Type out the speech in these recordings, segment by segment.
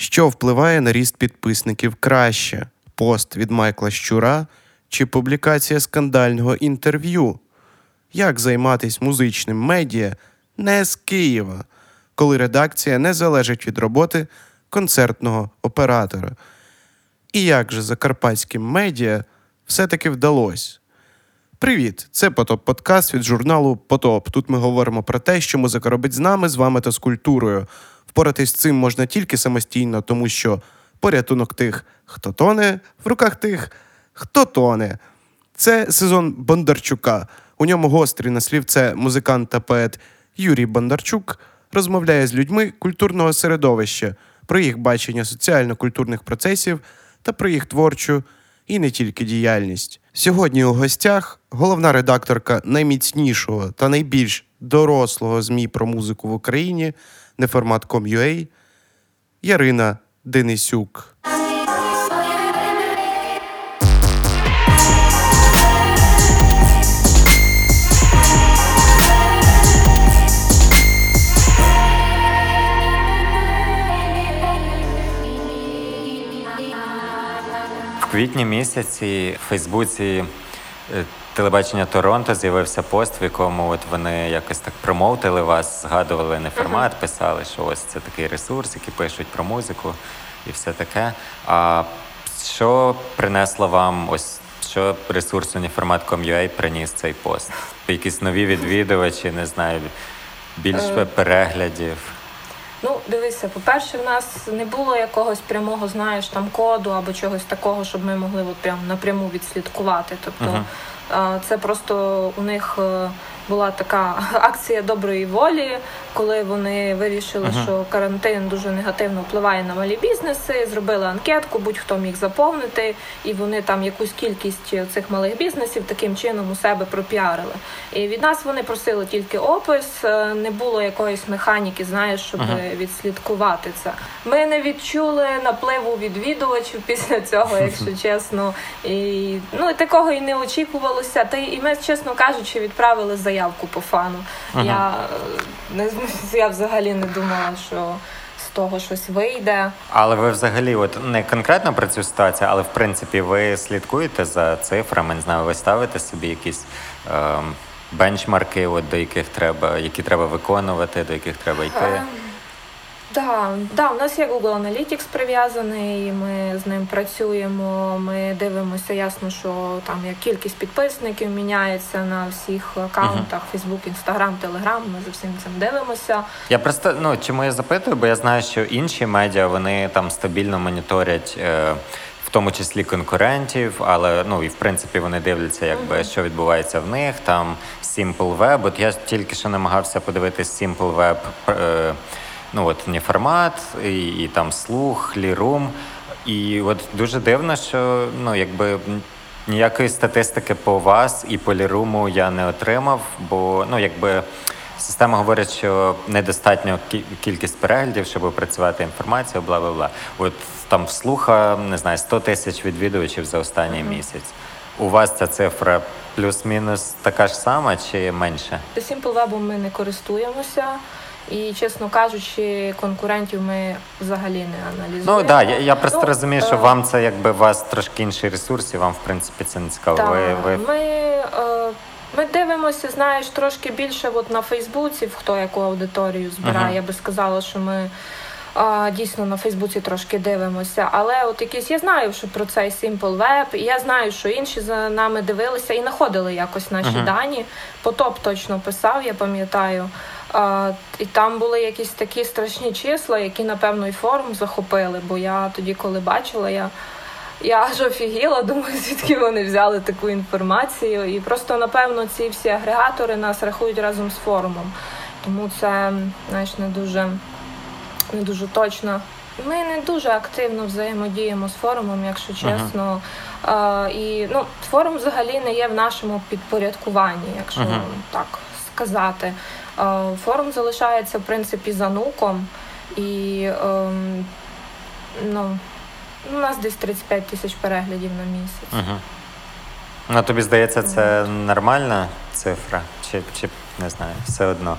Що впливає на ріст підписників краще: пост від Майкла Щура чи публікація скандального інтерв'ю? Як займатися музичним медіа не з Києва, коли редакція не залежить від роботи концертного оператора? І як же закарпатським медіа все-таки вдалося? Привіт! Це Потоп Подкаст від журналу Потоп. Тут ми говоримо про те, що музика робить з нами, з вами та з культурою. Впоратись з цим можна тільки самостійно, тому що порятунок тих, хто тоне, в руках тих, хто тоне. Це сезон Бондарчука. У ньому гострий на слівце музикант та поет Юрій Бондарчук розмовляє з людьми культурного середовища про їх бачення соціально-культурних процесів та про їх творчу і не тільки діяльність. Сьогодні у гостях головна редакторка найміцнішого та найбільш дорослого ЗМІ про музику в Україні неформат.com.ua Ярина Денисюк. В квітні місяці в Фейсбуці телебачення Торонто з'явився пост, в якому от вони якось так промовтили вас, згадували не формат, писали, що ось це такий ресурс, який пишуть про музику і все таке. А що принесло вам ось що ресурс Уніформат.com.ua приніс цей пост? Якісь нові відвідувачі, не знаю, більше переглядів. Ну, дивися, по-перше, в нас не було якогось прямого, знаєш, там коду або чогось такого, щоб ми могли от прям напряму відслідкувати. Тобто uh-huh. це просто у них е, була така акція доброї волі, коли вони вирішили, uh-huh. що карантин дуже негативно впливає на малі бізнеси. Зробили анкетку, будь-хто міг заповнити, і вони там якусь кількість цих малих бізнесів таким чином у себе пропіарили. І від нас вони просили тільки опис, е, не було якоїсь механіки, знаєш, щоб uh-huh. відслідкувати це. Ми не відчули напливу відвідувачів після цього, якщо чесно. І ну такого і не очікувалося. Та і ми, чесно кажучи, відправили заявку по фану. Uh-huh. Я е, не я взагалі не думала, що з того щось вийде. Але ви взагалі, от не конкретно про цю ситуацію, але в принципі ви слідкуєте за цифрами, не знаю, ви ставите собі якісь. Е- Бенчмарки, от до яких треба, які треба виконувати, до яких треба йти. Ем, да, да, у нас є Google Analytics прив'язаний, ми з ним працюємо. Ми дивимося, ясно, що там як кількість підписників міняється на всіх аккаунтах Facebook, Instagram, Telegram, Ми за всім цим дивимося. Я просто ну чому я запитую, бо я знаю, що інші медіа вони там стабільно моніторять. Е- в тому числі конкурентів, але ну і в принципі вони дивляться, якби uh-huh. що відбувається в них. Там Simple Web. От я тільки що намагався подивитись Simple Web. Е- ну от не формат, і, і там слух, лірум. І от дуже дивно, що ну якби. Ніякої статистики по вас і по ліруму я не отримав, бо ну якби система говорить, що недостатньо кількість переглядів, щоб опрацювати інформацію, бла бла бла. От там вслуха не знаю 100 тисяч відвідувачів за останній mm-hmm. місяць. У вас ця цифра плюс-мінус така ж сама чи менше? Simple Web ми не користуємося. І, чесно кажучи, конкурентів ми взагалі не аналізуємо. Ну так, я, я просто ну, розумію, що е... вам це якби у вас трошки інший ресурс, і вам в принципі це не цікаво. Так, ви, ви... Ми е... ми дивимося, знаєш, трошки більше от на Фейсбуці, хто яку аудиторію збирає. Uh-huh. Я би сказала, що ми. А, Дійсно на Фейсбуці трошки дивимося, але от якісь я знаю, що про цей Simple Web, і я знаю, що інші за нами дивилися і знаходили якось наші uh-huh. дані. Потоп точно писав, я пам'ятаю. І там були якісь такі страшні числа, які, напевно, і форум захопили. Бо я тоді, коли бачила, я я аж офігіла, думаю, звідки вони взяли таку інформацію. І просто, напевно, ці всі агрегатори нас рахують разом з форумом. Тому це знаєш, не дуже не дуже точно. Ми не дуже активно взаємодіємо з форумом, якщо чесно. Uh-huh. А, І ну, форум взагалі не є в нашому підпорядкуванні, якщо uh-huh. так сказати. Форум залишається в принципі за нуком, і ем, ну, у нас десь 35 тисяч переглядів на місяць. Угу. Ну, тобі здається, це нормальна цифра? Чи чи не знаю, все одно?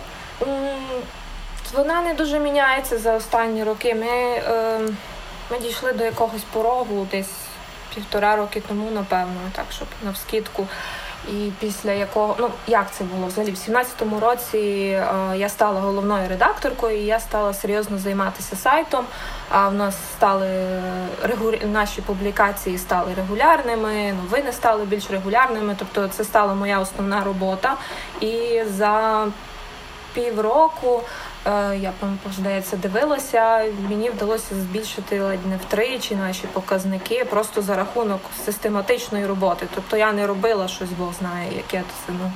Вона не дуже міняється за останні роки. Ми, е, ми дійшли до якогось порогу десь півтора роки тому, напевно, так, щоб навскідку. І після якого, ну як це було взагалі, в 17-му році е, я стала головною редакторкою, і я стала серйозно займатися сайтом. А в нас стали регу... наші публікації стали регулярними, новини стали більш регулярними. Тобто це стала моя основна робота. І за півроку е, я пам- здається, дивилася. Мені вдалося збільшити ледь не втричі наші показники просто за рахунок систематичної роботи. Тобто я не робила щось, Бог знає, яке це ну.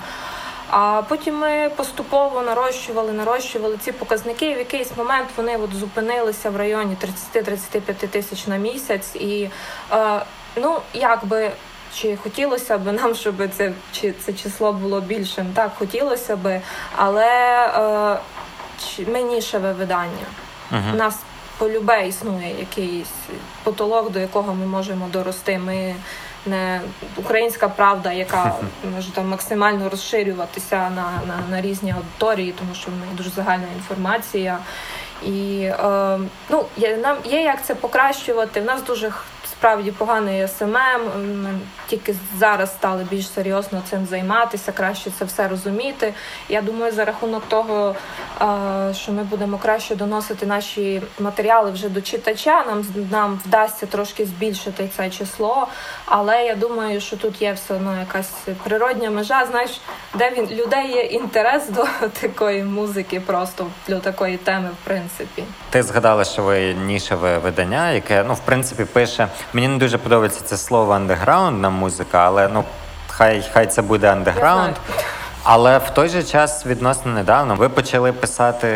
А потім ми поступово нарощували, нарощували ці показники. І в якийсь момент вони от зупинилися в районі 30-35 тисяч на місяць. І е, ну якби чи хотілося б нам, щоб це чи це число було більшим? Так, хотілося би, але е, ми нішеве видання. У нас полюбе існує якийсь потолок, до якого ми можемо дорости. Ми не українська правда, яка може там максимально розширюватися на, на, на різні аудиторії, тому що в них дуже загальна інформація. І е, ну, є, нам є як це покращувати. В нас дуже х- справді поганий СММ. Тільки зараз стали більш серйозно цим займатися, краще це все розуміти. Я думаю, за рахунок того, що ми будемо краще доносити наші матеріали вже до читача, нам нам вдасться трошки збільшити це число. Але я думаю, що тут є все одно якась природня межа. Знаєш, де в людей є інтерес до такої музики, просто до такої теми, в принципі. Ти згадала, що ви нішеве видання, яке ну в принципі пише. Мені не дуже подобається це слово андеграундна музика, але ну хай хай це буде андеграунд. Але в той же час відносно недавно ви почали писати,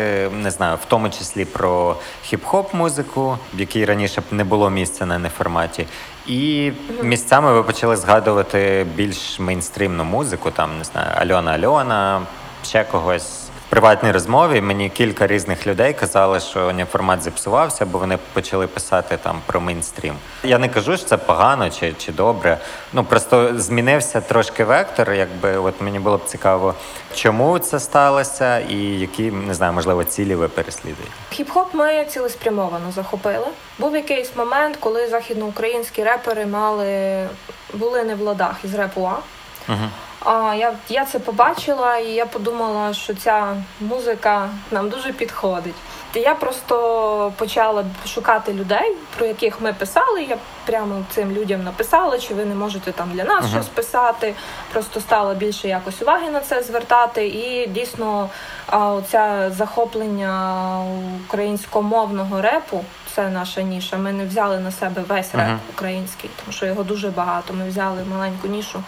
не знаю, в тому числі про хіп-хоп музику, в якій раніше б не було місця на неформаті. І місцями ви почали згадувати більш мейнстрімну музику, там не знаю, Альона Альона, ще когось. Приватній розмові мені кілька різних людей казали, що формат зіпсувався, бо вони почали писати там про мейнстрім. Я не кажу, що це погано чи, чи добре. Ну просто змінився трошки вектор. Якби от мені було б цікаво, чому це сталося, і які не знаю, можливо, цілі ви переслідуєте. Хіп-хоп ми цілеспрямовано захопили. Був якийсь момент, коли західноукраїнські репери мали були не в ладах із репу. А. А я, я це побачила, і я подумала, що ця музика нам дуже підходить. Я просто почала шукати людей, про яких ми писали. Я прямо цим людям написала, чи ви не можете там для нас щось писати. Просто стала більше якось уваги на це звертати. І дійсно, оця захоплення українськомовного репу це наша ніша. Ми не взяли на себе весь реп український, тому що його дуже багато. Ми взяли маленьку нішу.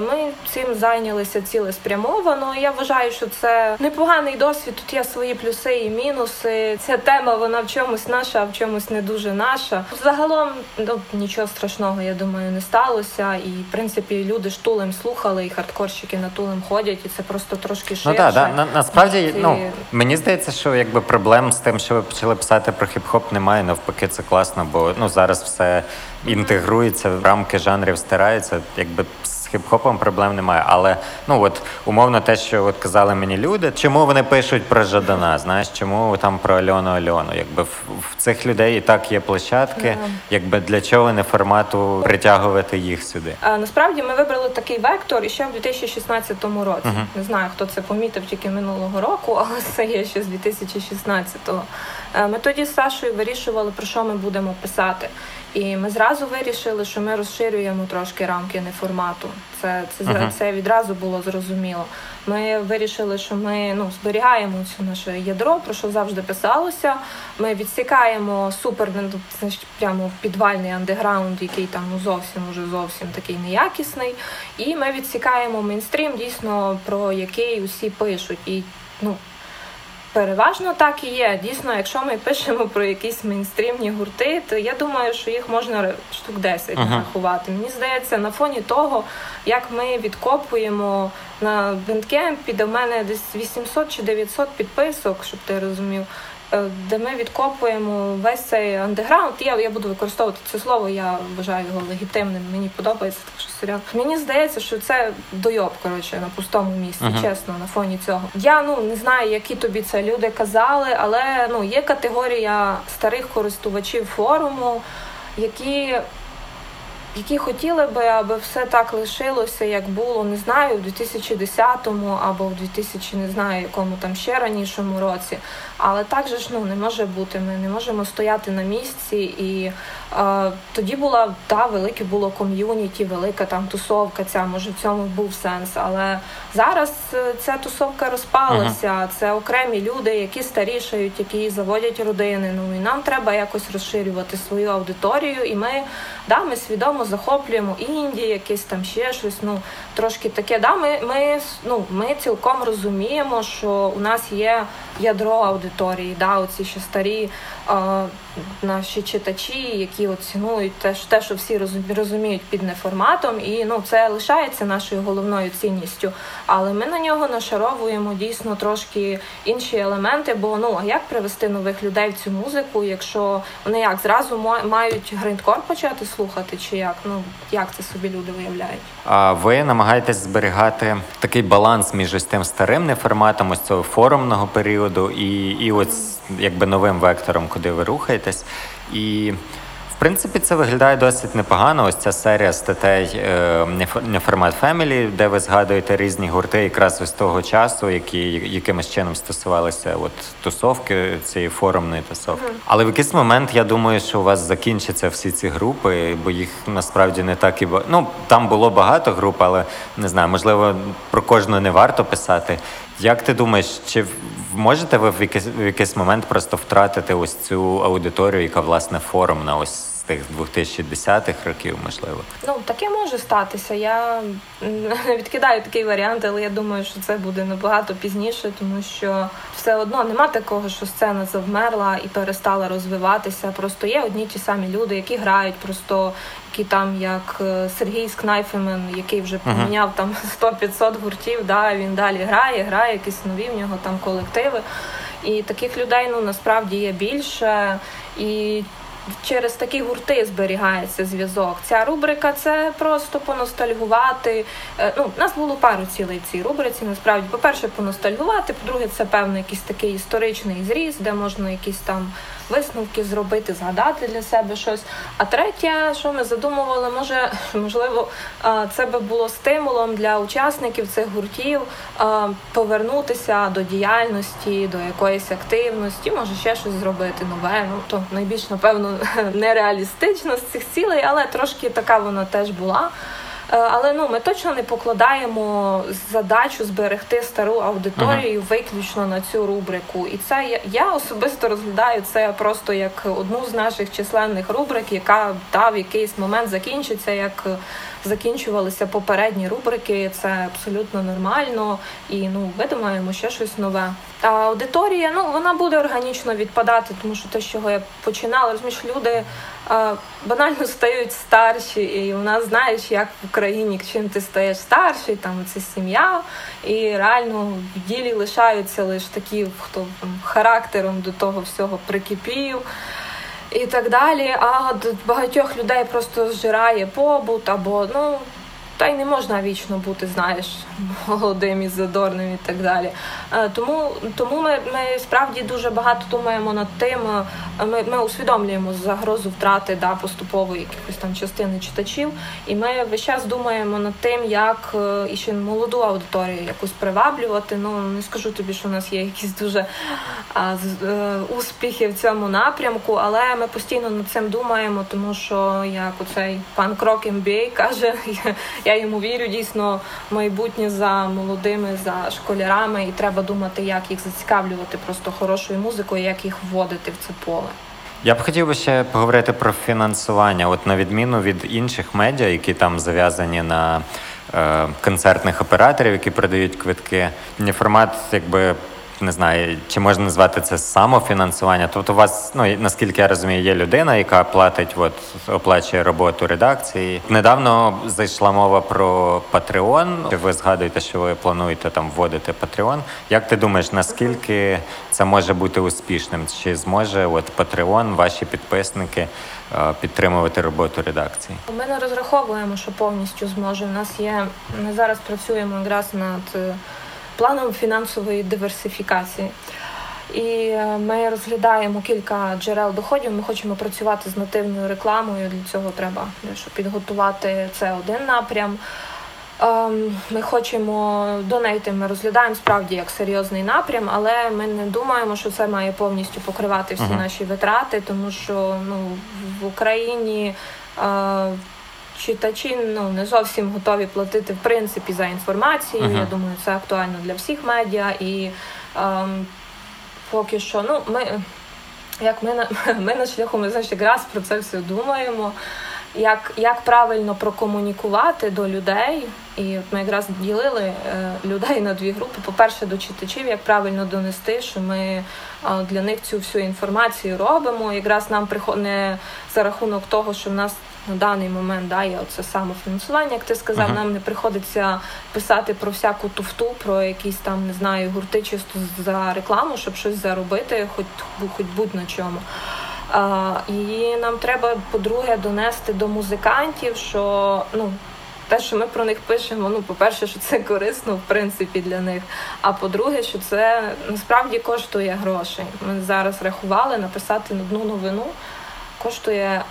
Ми цим зайнялися цілеспрямовано. Я вважаю, що це непоганий досвід. Тут є свої плюси і мінуси. Ця тема вона в чомусь наша, а в чомусь не дуже наша. Загалом ну, нічого страшного, я думаю, не сталося. І в принципі люди ж тулем слухали, і хардкорщики на тулем ходять, і це просто трошки ширше. Ну так, да, на, насправді, Ці- ну мені здається, що якби проблем з тим, що ви почали писати про хіп-хоп, немає. Навпаки, це класно, бо ну зараз все інтегрується в рамки жанрів, стирається. Якби з хіп-хопом проблем немає. Але ну от умовно те, що от казали мені люди, чому вони пишуть про Жадана? Знаєш, чому там про Альону Альону? Якби в, в цих людей і так є площадки, якби для чого не формату притягувати їх сюди? А, насправді ми вибрали такий вектор ще в 2016 році. Не знаю, хто це помітив тільки минулого року, але це є ще з 2016-го. Е, Ми тоді з Сашою вирішували, про що ми будемо писати. І ми зразу вирішили, що ми розширюємо трошки рамки неформату. Це, це, зра- це відразу було зрозуміло. Ми вирішили, що ми ну, зберігаємо цю наше ядро, про що завжди писалося. Ми відсікаємо супер, ну, значить, прямо підвальний андеграунд, який там ну, зовсім уже зовсім такий неякісний. І ми відсікаємо мейнстрім, дійсно, про який усі пишуть. І ну, Переважно так і є. Дійсно, якщо ми пишемо про якісь мейнстрімні гурти, то я думаю, що їх можна штук 10 нарахувати. Мені здається, на фоні того, як ми відкопуємо на бендкемпі, де в мене десь 800 чи 900 підписок, щоб ти розумів. Е, де ми відкопуємо весь цей андеграунд. Я я буду використовувати це слово, я вважаю його легітимним. Мені подобається так що серіал. Мені здається, що це дойоб, коротше, на пустому місці, Мгм. чесно, на фоні цього. Я ну не знаю, які тобі це люди казали, але ну є категорія старих користувачів форуму, які які хотіли би, аби все так лишилося, як було, не знаю, в 2010-му або в 2000, не знаю, якому там ще ранішому році. Але так же ж ну не може бути. Ми не можемо стояти на місці. І е, тоді була та велике було ком'юніті, велика там тусовка. Ця може в цьому був сенс. Але зараз е, ця тусовка розпалася. Це окремі люди, які старішають, які заводять родини. Ну і нам треба якось розширювати свою аудиторію. І ми да, ми свідомо захоплюємо інді, якесь там ще щось. Ну трошки таке. Да, ми, ми, ну, ми цілком розуміємо, що у нас є ядро аудиторії, да, оці ще старі е, наші читачі, які оцінують те, те, що всі розумі- розуміють під неформатом, і ну це лишається нашою головною цінністю. Але ми на нього нашаровуємо дійсно трошки інші елементи. Бо ну а як привести нових людей в цю музику, якщо вони як зразу ма- мають гриндкор почати слухати, чи як? Ну як це собі люди виявляють? А ви намагаєтесь зберігати такий баланс між ось тим старим неформатом, ось цього форумного періоду, і, і ось якби новим вектором, куди ви рухаєтесь. І в принципі це виглядає досить непогано. Ось ця серія статей е, «Неф- неформат Family, де ви згадуєте різні гурти, якраз ось того часу, які якимось чином стосувалися от тусовки цієї форумної тусовки. Але в якийсь момент я думаю, що у вас закінчаться всі ці групи, бо їх насправді не так і Ну там було багато груп, але не знаю, можливо, про кожну не варто писати. Як ти думаєш, чи можете ви в якийсь, в якийсь момент просто втратити ось цю аудиторію, яка власне форумна, ось тих 2010-х років, можливо? Ну таке може статися. Я не відкидаю такий варіант, але я думаю, що це буде набагато пізніше, тому що все одно нема такого, що сцена завмерла і перестала розвиватися. Просто є одні ті самі люди, які грають, просто які там, як е, Сергій Скнайфемен, який вже поміняв там 100-500 гуртів. Да, він далі грає, грає, якісь нові в нього там колективи. І таких людей ну насправді є більше. І через такі гурти зберігається зв'язок. Ця рубрика це просто поностальгувати. Е, Ну, нас було пару цілей в цій рубриці. Насправді, по-перше, поностальгувати. По-друге, це певний якийсь такий історичний зріз, де можна якісь там висновки зробити, згадати для себе щось. А третє, що ми задумували, може, можливо, це би було стимулом для учасників цих гуртів повернутися до діяльності, до якоїсь активності, може ще щось зробити нове. Ну то найбільш напевно нереалістично з цих цілей, але трошки така вона теж була. Е, Але ну ми точно не покладаємо задачу зберегти стару аудиторію виключно на цю рубрику. І це я, я особисто розглядаю це просто як одну з наших численних рубрик, яка та в якийсь момент закінчиться, як е, закінчувалися попередні рубрики. Це абсолютно нормально. І ну видумаємо ще щось нове. Аудиторія, ну вона буде органічно відпадати, тому що те, з чого я починала, розумієш, люди банально стають старші, і у нас знаєш, як в Україні, чим ти стаєш старший, там це сім'я, і реально в ділі лишаються лише такі, хто там, характером до того всього прикипів. І так далі, а багатьох людей просто зжирає побут, або ну та й не можна вічно бути, знаєш, молодим і задорним і так далі. Е, Тому, тому ми, ми справді дуже багато думаємо над тим. е, Ми, ми усвідомлюємо загрозу втрати да, поступової якихось там частини читачів, і ми весь час думаємо над тим, як е, і ще молоду аудиторію якусь приваблювати. Ну не скажу тобі, що у нас є якісь дуже а, з- е, успіхи в цьому напрямку, але ми постійно над цим думаємо, тому що як оцей пан Крок MBA каже, я, йому вірю дійсно майбутнє за молодими, за школярами, і треба думати, як їх зацікавлювати просто хорошою музикою, як їх вводити в це поле. Я б хотів би ще поговорити про фінансування. От на відміну від інших медіа, які там зав'язані на е, концертних операторів, які продають квитки, формат якби не знаю, чи можна назвати це самофінансування. Тобто, у вас, ну наскільки я розумію, є людина, яка платить, от оплачує роботу редакції. Недавно зайшла мова про Patreon. Ви згадуєте, що ви плануєте там вводити Patreon. Як ти думаєш, наскільки це може бути успішним? Чи зможе от Patreon, ваші підписники е, підтримувати роботу редакції? Ми не розраховуємо, що повністю зможе. У нас є ми зараз працюємо якраз над е, планом фінансової диверсифікації. І е, ми розглядаємо кілька джерел доходів. Ми хочемо працювати з нативною рекламою. Для цього треба дещо підготувати це один напрям. Ем, Ми хочемо донейти, ми розглядаємо справді як серйозний напрям, але ми не думаємо, що це має повністю покривати всі наші витрати, тому що ну, в Україні е, читачі ну, не зовсім готові платити в принципі за інформацію. Мгм. Я думаю, це актуально для всіх медіа. І ем, поки що, ну, ми, як ми на, ми на шляху, ми знаєш, якраз про це все думаємо. Як, як правильно прокомунікувати до людей, і ми якраз ділили е, людей на дві групи. По-перше, до читачів, як правильно донести, що ми е, для них цю всю інформацію робимо. Якраз нам приход... не за рахунок того, що в нас на даний момент да, є оце самофінансування, як ти сказав, Мгм. нам не приходиться писати про всяку туфту, про якісь там, не знаю, гурти чисто за рекламу, щоб щось заробити, хоч, хоч будь-на чому. А, і нам треба, по-друге, донести до музикантів, що ну. Те, що ми про них пишемо, ну, по-перше, що це корисно в принципі для них. А по-друге, що це насправді коштує грошей. Ми зараз рахували написати одну новину, коштує,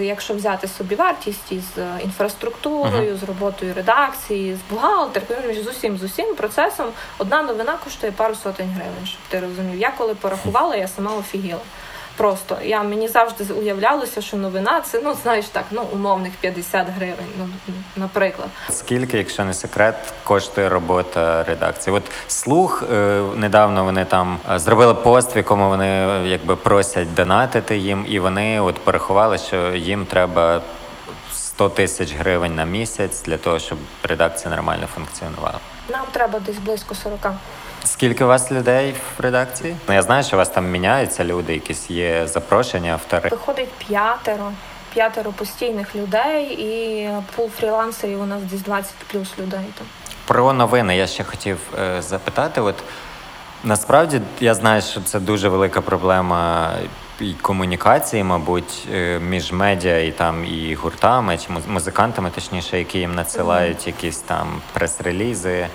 якщо взяти собі вартість із е, інфраструктурою, з роботою редакції, з бухгалтеркою, з усім з усім процесом, одна новина коштує пару сотень гривень, щоб ти розумів. Я коли порахувала, я сама офігіла. Просто я мені завжди уявлялося, що новина це ну знаєш так, ну умовних 50 гривень, ну наприклад. Скільки, якщо не секрет, коштує робота редакції? От слух е, недавно вони там е, зробили пост, в якому вони е, якби просять донатити їм, і вони от порахували, що їм треба 100 тисяч гривень на місяць для того, щоб редакція нормально функціонувала. Нам треба десь близько 40. Скільки у вас людей в редакції? Ну я знаю, що у вас там міняються люди, якісь є запрошення, автори. Виходить п'ятеро, п'ятеро постійних людей, і пул фрілансерів у нас десь 20 плюс людей там. Про новини я ще хотів е, запитати. От насправді я знаю, що це дуже велика проблема і комунікації, мабуть, е, між медіа і там і гуртами, чи муз- музикантами, точніше, які їм надсилають якісь там прес-релізи.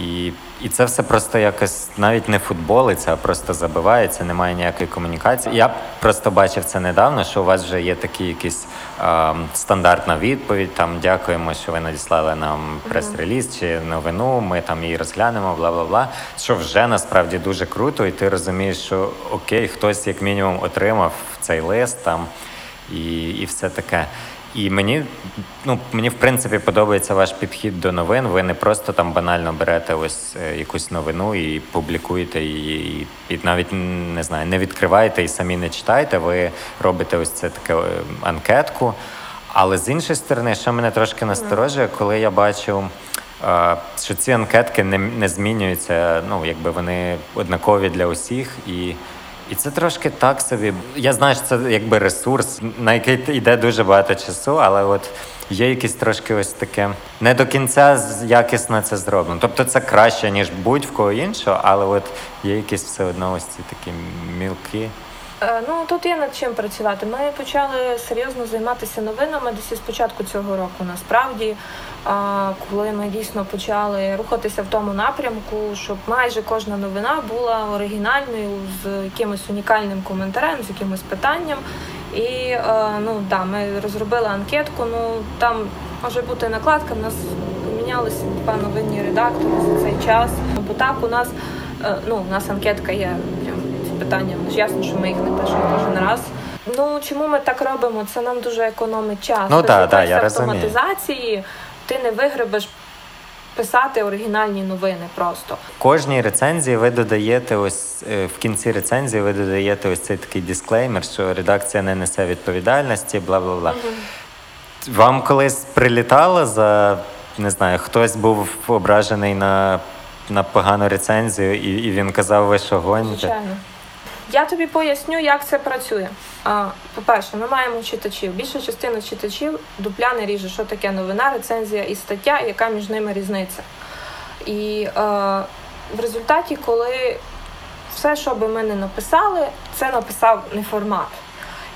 І, і це все просто якось навіть не футболиться, а просто забивається, немає ніякої комунікації. Я просто бачив це недавно, що у вас вже є такі якісь е, стандартна відповідь. Там дякуємо, що ви надіслали нам прес-реліз чи новину. Ми там її розглянемо, бла бла бла. Що вже насправді дуже круто, і ти розумієш, що окей, хтось як мінімум отримав цей лист там і, і все таке. І мені, ну, мені в принципі подобається ваш підхід до новин. Ви не просто там банально берете ось е, якусь новину і публікуєте її, і, навіть не знаю, не відкриваєте і самі не читаєте. Ви робите ось це таке е, анкетку. Але з іншої сторони, що мене трошки насторожує, коли я бачу, е, що ці анкетки не, не змінюються, ну якби вони однакові для усіх і. І це трошки так собі. Я знаю, що це якби ресурс, на який йде дуже багато часу, але от є якесь трошки ось таке не до кінця якісно це зроблено. Тобто це краще, ніж будь-в кого іншого, але от є якісь все одно ось ці такі мілки. Е, Ну тут є над чим працювати. Ми почали серйозно займатися новинами десь із початку цього року. Насправді, коли ми дійсно почали рухатися в тому напрямку, щоб майже кожна новина була оригінальною з якимось унікальним коментарем, з якимось питанням. І е, ну да, ми розробили анкетку. Ну там може бути накладка. В нас помінялися два новинні редактори за цей час. Бо так у нас е, ну у нас анкетка є прям питанням. ж Ясно, що ми їх не пишемо кожен раз. Ну чому ми так робимо? Це нам дуже економить час. Ну, да, да, я розумію. автоматизації, ти не вигребеш писати оригінальні новини просто. Кожній рецензії ви додаєте ось е, в кінці рецензії ви додаєте ось цей такий дисклеймер, що редакція не несе відповідальності, бла бла бла. Вам колись прилітало за не знаю, хтось був ображений на на погану рецензію, і, і він казав, ви що гоніте. Звичайно. Я тобі поясню, як це працює. По-перше, ми маємо читачів. Більша частина читачів дупля не ріже, що таке новина, рецензія і стаття, яка між ними різниця. І е, в результаті, коли все, що би ми не написали, це написав не формат.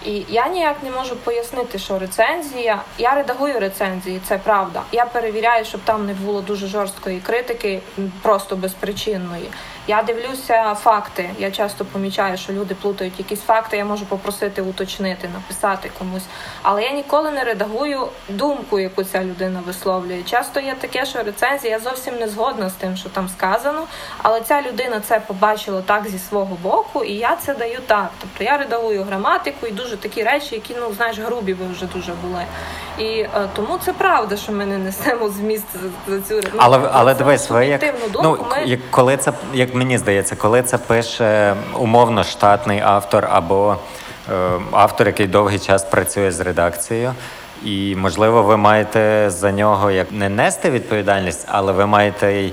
І я ніяк не можу пояснити, що рецензія. Я редагую рецензії, це правда. Я перевіряю, щоб там не було дуже жорсткої критики, просто безпричинної. Я дивлюся факти. Я часто помічаю, що люди плутають якісь факти. Я можу попросити уточнити, написати комусь. Але я ніколи не редагую думку, яку ця людина висловлює. Часто є таке, що рецензія я зовсім не згодна з тим, що там сказано, але ця людина це побачила так зі свого боку, і я це даю так. Тобто я редагую граматику і дуже такі речі, які ну знаєш, грубі би вже дуже були. І е, тому це правда, що ми не несемо зміст за, цю ну, Але, але дивись, ви як, суб'єктивну ну, ми... як, коли це, як мені здається, коли це пише умовно штатний автор або е, автор, який довгий час працює з редакцією, і можливо, ви маєте за нього як не нести відповідальність, але ви маєте й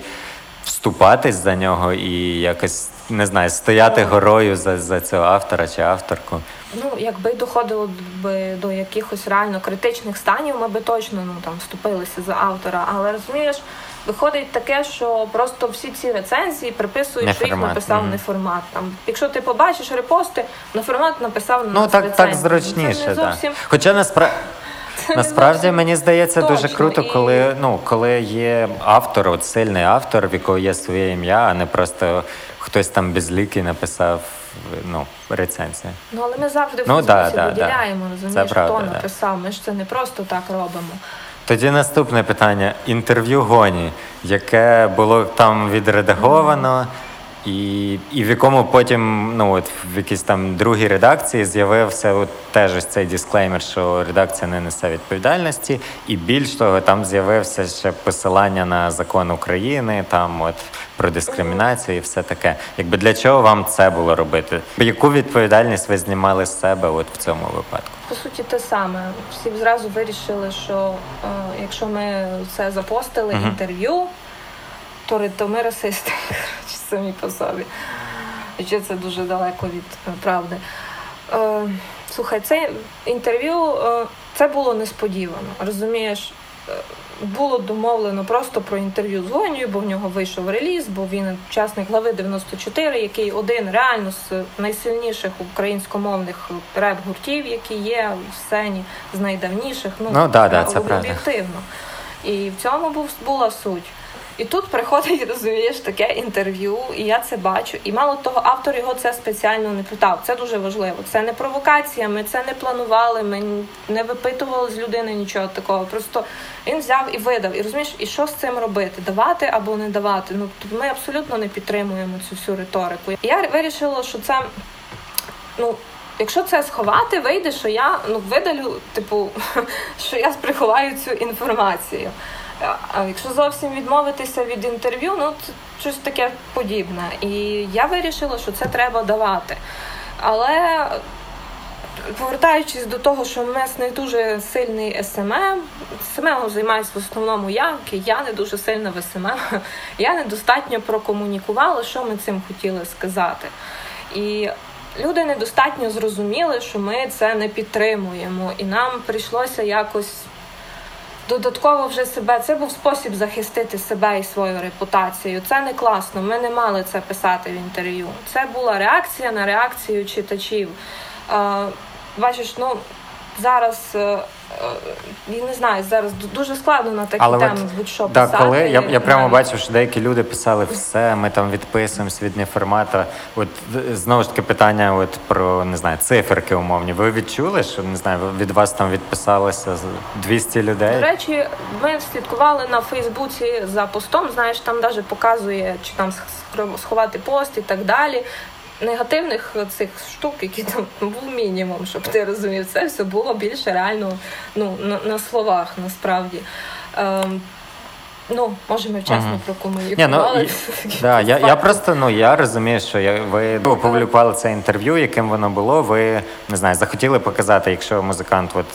вступатись за нього і якось не знаю, стояти горою за, за цього автора чи авторку. Ну, якби доходило би до якихось реально критичних станів, ми би точно ну там вступилися за автора. Але розумієш, виходить таке, що просто всі ці рецензії приписують, Не що їх формат, написав мгм. не формат. Там, якщо ти побачиш репости, на формат написав на Ну так, так зручніше, Це не так. Хоча насправді. Насправді мені здається дуже круто, коли ну коли є автор, от сильний автор, в якого є своє ім'я, а не просто хтось там безлікий написав ну, рецензію. Ну але ми завжди в Ну, да, да, да. виділяємо, Це розумієш, правда, хто да. написав. Ми ж це не просто так робимо. Тоді наступне питання: інтерв'ю гоні, яке було там відредаговано, і, і в якому потім, ну от в якійсь там другій редакції з'явився от теж ось цей дисклеймер, що редакція не несе відповідальності, і більш того, там з'явився ще посилання на закон України, там от про дискримінацію і все таке. Якби для чого вам це було робити? Яку відповідальність ви знімали з себе от в цьому випадку? По суті, те саме. Всі зразу вирішили, що е, якщо ми це запостили Мгм. інтерв'ю, то, то ми расисти самі по собі. Ще це дуже далеко від е, правди. Е, слухай, це інтерв'ю е, це було несподівано. Розумієш, було домовлено просто про інтерв'ю з Гонією, бо в нього вийшов реліз, бо він учасник глави 94, який один реально з найсильніших українськомовних реп-гуртів, які є в сцені з найдавніших. Ну, Ну, да, да, це правда. об'єктивно. І в цьому був була суть. І тут приходить, розумієш, таке інтерв'ю, і я це бачу. І мало того, автор його це спеціально не питав. Це дуже важливо. Це не провокація, ми це не планували, ми не випитували з людини нічого такого. Просто він взяв і видав. І розумієш, і що з цим робити? Давати або не давати? Ну тобто ми абсолютно не підтримуємо цю всю риторику. Я вирішила, що це ну. Якщо це сховати, вийде, що я ну видалю, типу, що я приховаю цю інформацію. А- якщо зовсім відмовитися від інтерв'ю, ну це щось таке подібне. І я вирішила, що це треба давати. Але повертаючись до того, що в нас не дуже сильний SMM, SMM займаюся в основному я, я не дуже сильна в SMM, я недостатньо прокомунікувала, що ми цим хотіли сказати. І люди недостатньо зрозуміли, що ми це не підтримуємо, і нам прийшлося якось додатково вже себе. Це був спосіб захистити себе і свою репутацію. Це не класно. Ми не мали це писати в інтерв'ю. Це була реакція на реакцію читачів. Е, бачиш, ну зараз. е, е, Я не знаю, зараз дуже складно на такі Але теми от, будь-що да, писати. коли я, я прямо бачив, що деякі люди писали все, ми там відписуємось від неформата. От знову ж таки питання от про не знаю, циферки умовні. Ви відчули, що не знаю, від вас там відписалося з- 200 людей? До речі, ми слідкували на Фейсбуці за постом. Знаєш, там навіть показує, чи там сх- сховати пост і так далі. Негативних цих штук, які там був мінімум, щоб ти розумів, це все було більше реально ну, на, на словах насправді. Ем, ну, може, ми вчасно прокомунікували. ну, да, я, я просто ну я розумію, що я, ви опублікували це інтерв'ю, яким воно було. Ви не знаю, захотіли показати, якщо музикант от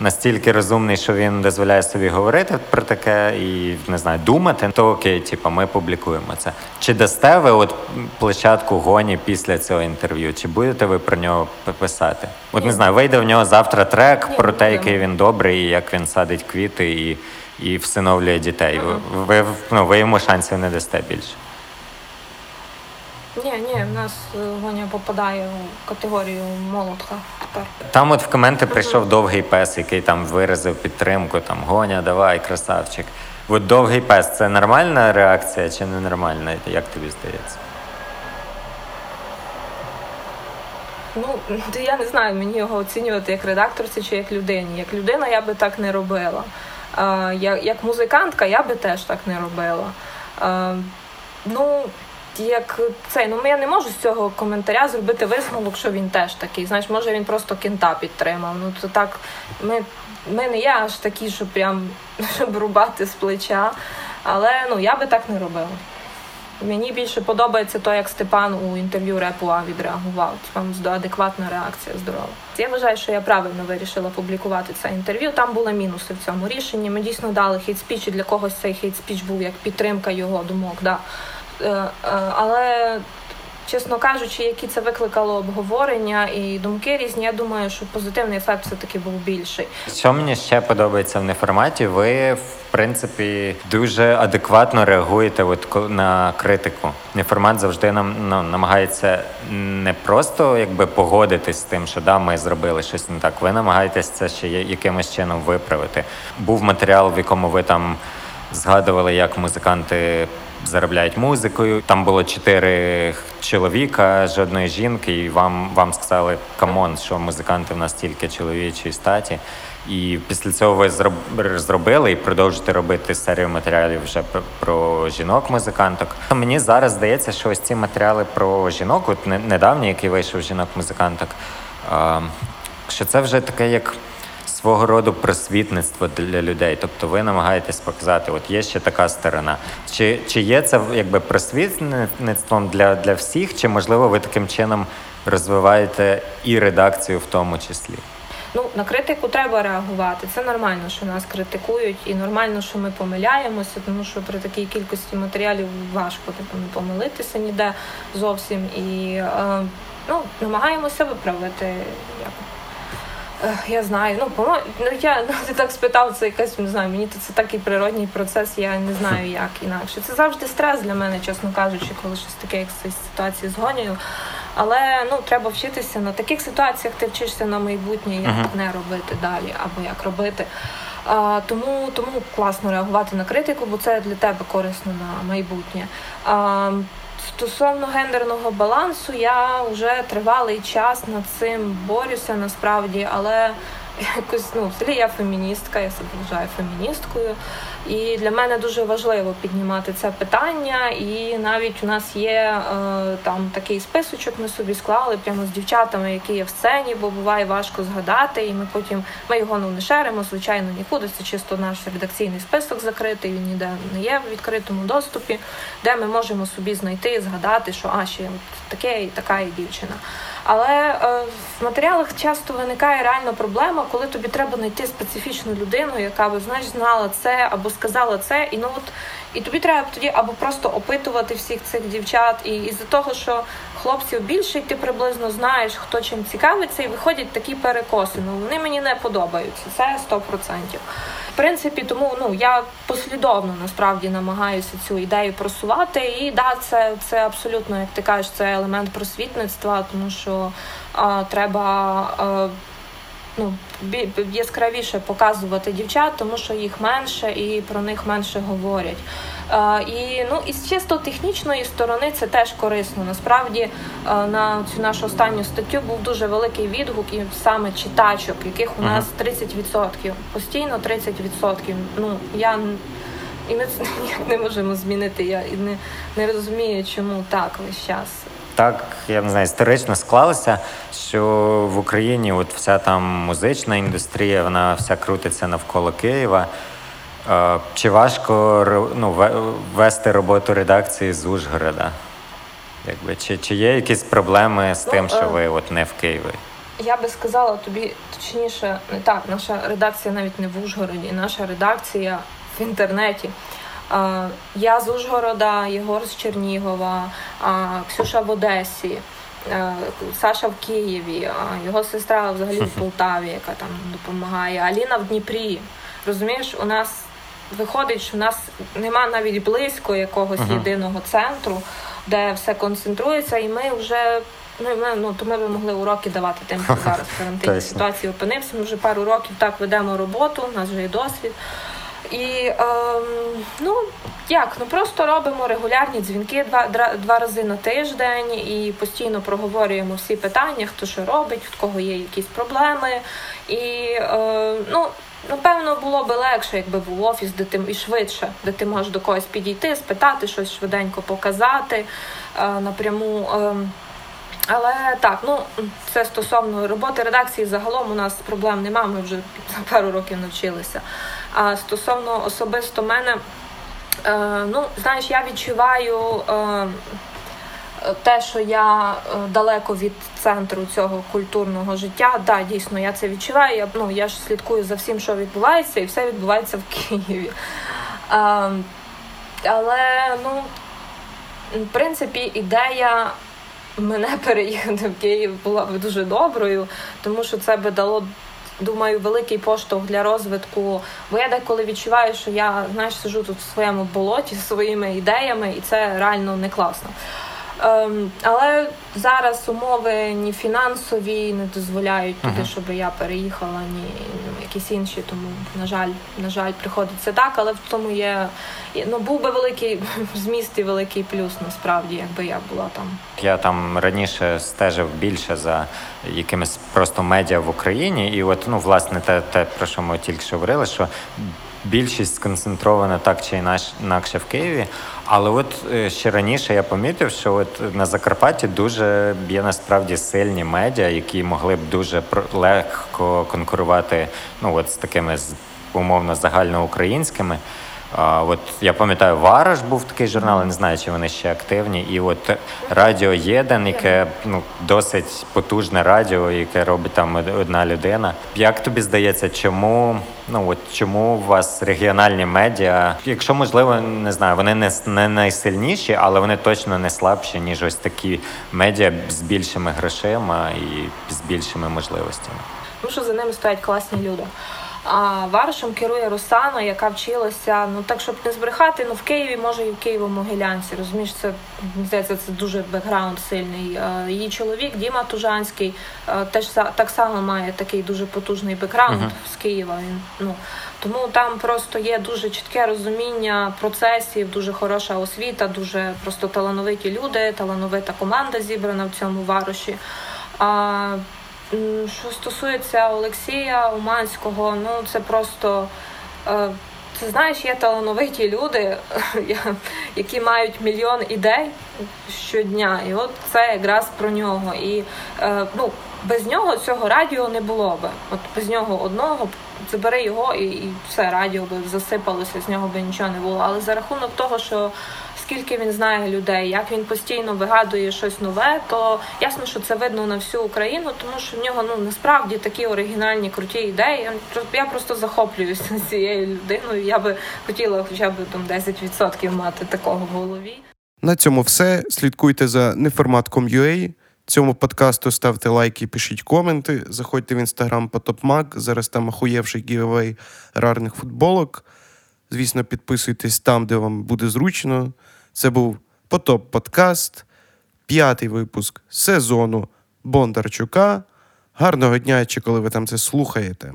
настільки розумний, що він дозволяє собі говорити про таке і не знаю, думати, то окей, типу, ми публікуємо це. Чи дасте ви от площадку гоні після цього інтерв'ю? Чи будете ви про нього писати? От не знаю, вийде в нього завтра трек про те, який він добрий, і як він садить квіти і, і всиновлює дітей. Ви, ви, ну, ви йому шансів не дасте більше. Ні, ні, в нас е, Гоня попадає у категорію молотка тепер. Там от в коменти прийшов довгий пес, який там виразив підтримку, там Гоня, давай, красавчик. От довгий пес це нормальна реакція чи ненормальна? Як тобі здається? Ну, я не знаю, мені його оцінювати як редакторці чи як людині. Як людина я би так не робила. Як музикантка я би теж так не робила. Ну, як цей, ну я не можу з цього коментаря зробити висновок, що він теж такий. Знаєш, може він просто кєнта підтримав. Ну то так, ми, ми не є аж такі, що прям щоб рубати з плеча. Але ну я би так не робила. Мені більше подобається то, як Степан у інтерв'ю репу А відреагував. Там адекватна реакція здорова. Я вважаю, що я правильно вирішила публікувати це інтерв'ю. Там були мінуси в цьому рішенні. Ми дійсно дали хейт-спіч, і для когось цей хейт-спіч був як підтримка його думок. Да. Е, е, але, чесно кажучи, які це викликало обговорення і думки різні, я думаю, що позитивний ефект все-таки був більший. Що мені ще подобається в неформаті, ви в принципі дуже адекватно реагуєте от на критику. Неформат завжди нам ну, намагається не просто якби погодитись з тим, що да, ми зробили щось не так. Ви намагаєтесь це ще якимось чином виправити. Був матеріал, в якому ви там згадували, як музиканти. Заробляють музикою. Там було чотири чоловіка, жодної жінки, і вам, вам сказали come on, що музиканти в нас тільки чоловічої статі. І після цього ви зроб- зробили і продовжите робити серію матеріалів вже про жінок-музиканток. Мені зараз здається, що ось ці матеріали про жінок, от недавній, який вийшов жінок-музиканток, що це вже таке як свого роду просвітництво для людей. Тобто ви намагаєтесь показати, от є ще така сторона. Чи, чи є це якби просвітництвом для, для всіх, чи можливо ви таким чином розвиваєте і редакцію в тому числі? Ну, на критику треба реагувати. Це нормально, що нас критикують, і нормально, що ми помиляємося, тому що при такій кількості матеріалів важко типу, не помилитися ніде зовсім. І е, ну, намагаємося виправити. Я знаю, ну по ну я ну, ти так спитав, це якась не знаю. Мені то це такий природній процес. Я не знаю, як інакше. Це завжди стрес для мене, чесно кажучи, коли щось таке, як з ситуації з. Але ну треба вчитися на таких ситуаціях. Ти вчишся на майбутнє, як Мгм. не робити далі, або як робити. А, тому, тому класно реагувати на критику, бо це для тебе корисно на майбутнє. А, стосовно гендерного балансу, я вже тривалий час над цим борюся насправді, але якось ну, взагалі я феміністка, я себе вважаю феміністкою. І для мене дуже важливо піднімати це питання. І навіть у нас є е, там такий списочок, ми собі склали прямо з дівчатами, які є в сцені, бо буває важко згадати. І ми потім ми його ну, не шеримо, звичайно, нікуди. Це чисто наш редакційний список закритий. Він ніде не є в відкритому доступі, де ми можемо собі знайти і згадати, що а ще таке і така і дівчина. Але е, в матеріалах часто виникає реальна проблема, коли тобі треба знайти специфічну людину, яка би знаєш знала це або сказала це, і ну от і тобі треба тоді або просто опитувати всіх цих дівчат, і із-за того, що хлопців більше, і ти приблизно знаєш, хто чим цікавиться, і виходять такі перекоси. Ну вони мені не подобаються. Це 100%. В принципі, тому ну я послідовно насправді намагаюся цю ідею просувати. І да, це, це абсолютно, як ти кажеш, це елемент просвітництва, тому що а, треба. А, Ну, яскравіше показувати дівчат, тому що їх менше і про них менше говорять. Е, і ну із чисто технічної сторони це теж корисно. Насправді е, на цю нашу останню статтю був дуже великий відгук, і саме читачок, яких у нас 30%. Постійно 30%. Ну я і ми це ніяк не можемо змінити. Я і не, не розумію, чому так весь час. Так, я не знаю, історично склалося, що в Україні от вся там музична індустрія, вона вся крутиться навколо Києва. Е, Чи важко ну, вести роботу редакції з Ужгорода? Якби, чи, чи є якісь проблеми з Ну, тим, що е, ви от не в Києві? я би сказала тобі точніше, не так. Наша редакція навіть не в Ужгороді, наша редакція в інтернеті. Я з Ужгорода, Єгор з Чернігова, Ксюша в Одесі, е, Саша в Києві, його сестра взагалі в Полтаві, яка там допомагає, Аліна в Дніпрі. Розумієш, у нас виходить, що у нас нема навіть близько якогось Мгм. єдиного центру, де все концентрується, і ми вже. Ну, ми, ну, то ми б могли уроки давати тим, хто зараз в карантинній ситуації опинився. Ми вже пару років так ведемо роботу, у нас вже є досвід. І ем, ну як, ну просто робимо регулярні дзвінки два, два рази на тиждень і постійно проговорюємо всі питання, хто що робить, в кого є якісь проблеми. І е, ну, напевно було би легше, якби був офіс, де ти і швидше, де ти можеш до когось підійти, спитати, щось швиденько показати е, напряму. ем, але так, ну це стосовно роботи редакції, загалом у нас проблем немає, ми вже за пару років навчилися. А стосовно особисто мене, е, ну знаєш, я відчуваю е, те, що я е, далеко від центру цього культурного життя. Да, дійсно, я це відчуваю. Я, ну, я ж слідкую за всім, що відбувається, і все відбувається в Києві. Е, але ну, в принципі, ідея мене переїхати в Київ була б дуже доброю, тому що це би дало. Думаю, великий поштовх для розвитку. Бо я деколи відчуваю, що я знаєш, сижу тут в своєму болоті зі своїми ідеями, і це реально не класно. Ем, але зараз умови ні фінансові не дозволяють туди, Мгм. щоб я переїхала, ні ну, якісь інші. Тому, на жаль, на жаль, приходиться так, але в тому є ну був би великий зміст і великий плюс насправді, якби я була там. Я там раніше стежив більше за якимись просто медіа в Україні, і от ну власне те, те про що ми тільки що говорили, що більшість сконцентрована так чи інакше в Києві. Але от е, ще раніше я помітив, що от на Закарпатті дуже є насправді сильні медіа, які могли б дуже легко конкурувати ну от з такими умовно загальноукраїнськими. От я пам'ятаю, Вараш був такий журнал, не знаю, чи вони ще активні. І от Радіо Єден, яке ну досить потужне радіо, яке робить там одна людина. Як тобі здається, чому ну от чому у вас регіональні медіа, якщо можливо, не знаю, вони не, не найсильніші, але вони точно не слабші, ніж ось такі медіа з більшими грошима і з більшими можливостями. тому що за ними стоять класні люди. А Варшем керує Русана, яка вчилася, ну так щоб не збрехати, ну в Києві, може і в Києво-Могилянці. Розумієш, це здається, це дуже бекграунд сильний. Е, Її чоловік Діма Тужанський е, теж так само має такий дуже потужний бекграунд Мгм. з Києва. Він ну тому там просто є дуже чітке розуміння процесів, дуже хороша освіта, дуже просто талановиті люди, талановита команда зібрана в цьому варуші. А Що стосується Олексія Уманського, ну це просто. е, Ти знаєш, є талановиті люди, які мають мільйон ідей щодня. І от це якраз про нього. І е, ну, без нього цього радіо не було би. От без нього одного забери його і, і все, радіо би засипалося, з нього би нічого не було. Але за рахунок того, що скільки він знає людей, як він постійно вигадує щось нове, то ясно, що це видно на всю Україну, тому що в нього ну насправді такі оригінальні круті ідеї. Я просто захоплююся цією людиною. Я би хотіла хоча б там 10% мати такого в голові. На цьому все. Слідкуйте за неформат.com.ua. Цьому подкасту ставте лайки, пишіть коменти. Заходьте в інстаграм Потоп мак. Зараз там охуєвший гівевей рарних футболок. Звісно, підписуйтесь там, де вам буде зручно. Це був Потоп Подкаст, п'ятий випуск сезону Бондарчука. Гарного дня, чи коли ви там це слухаєте.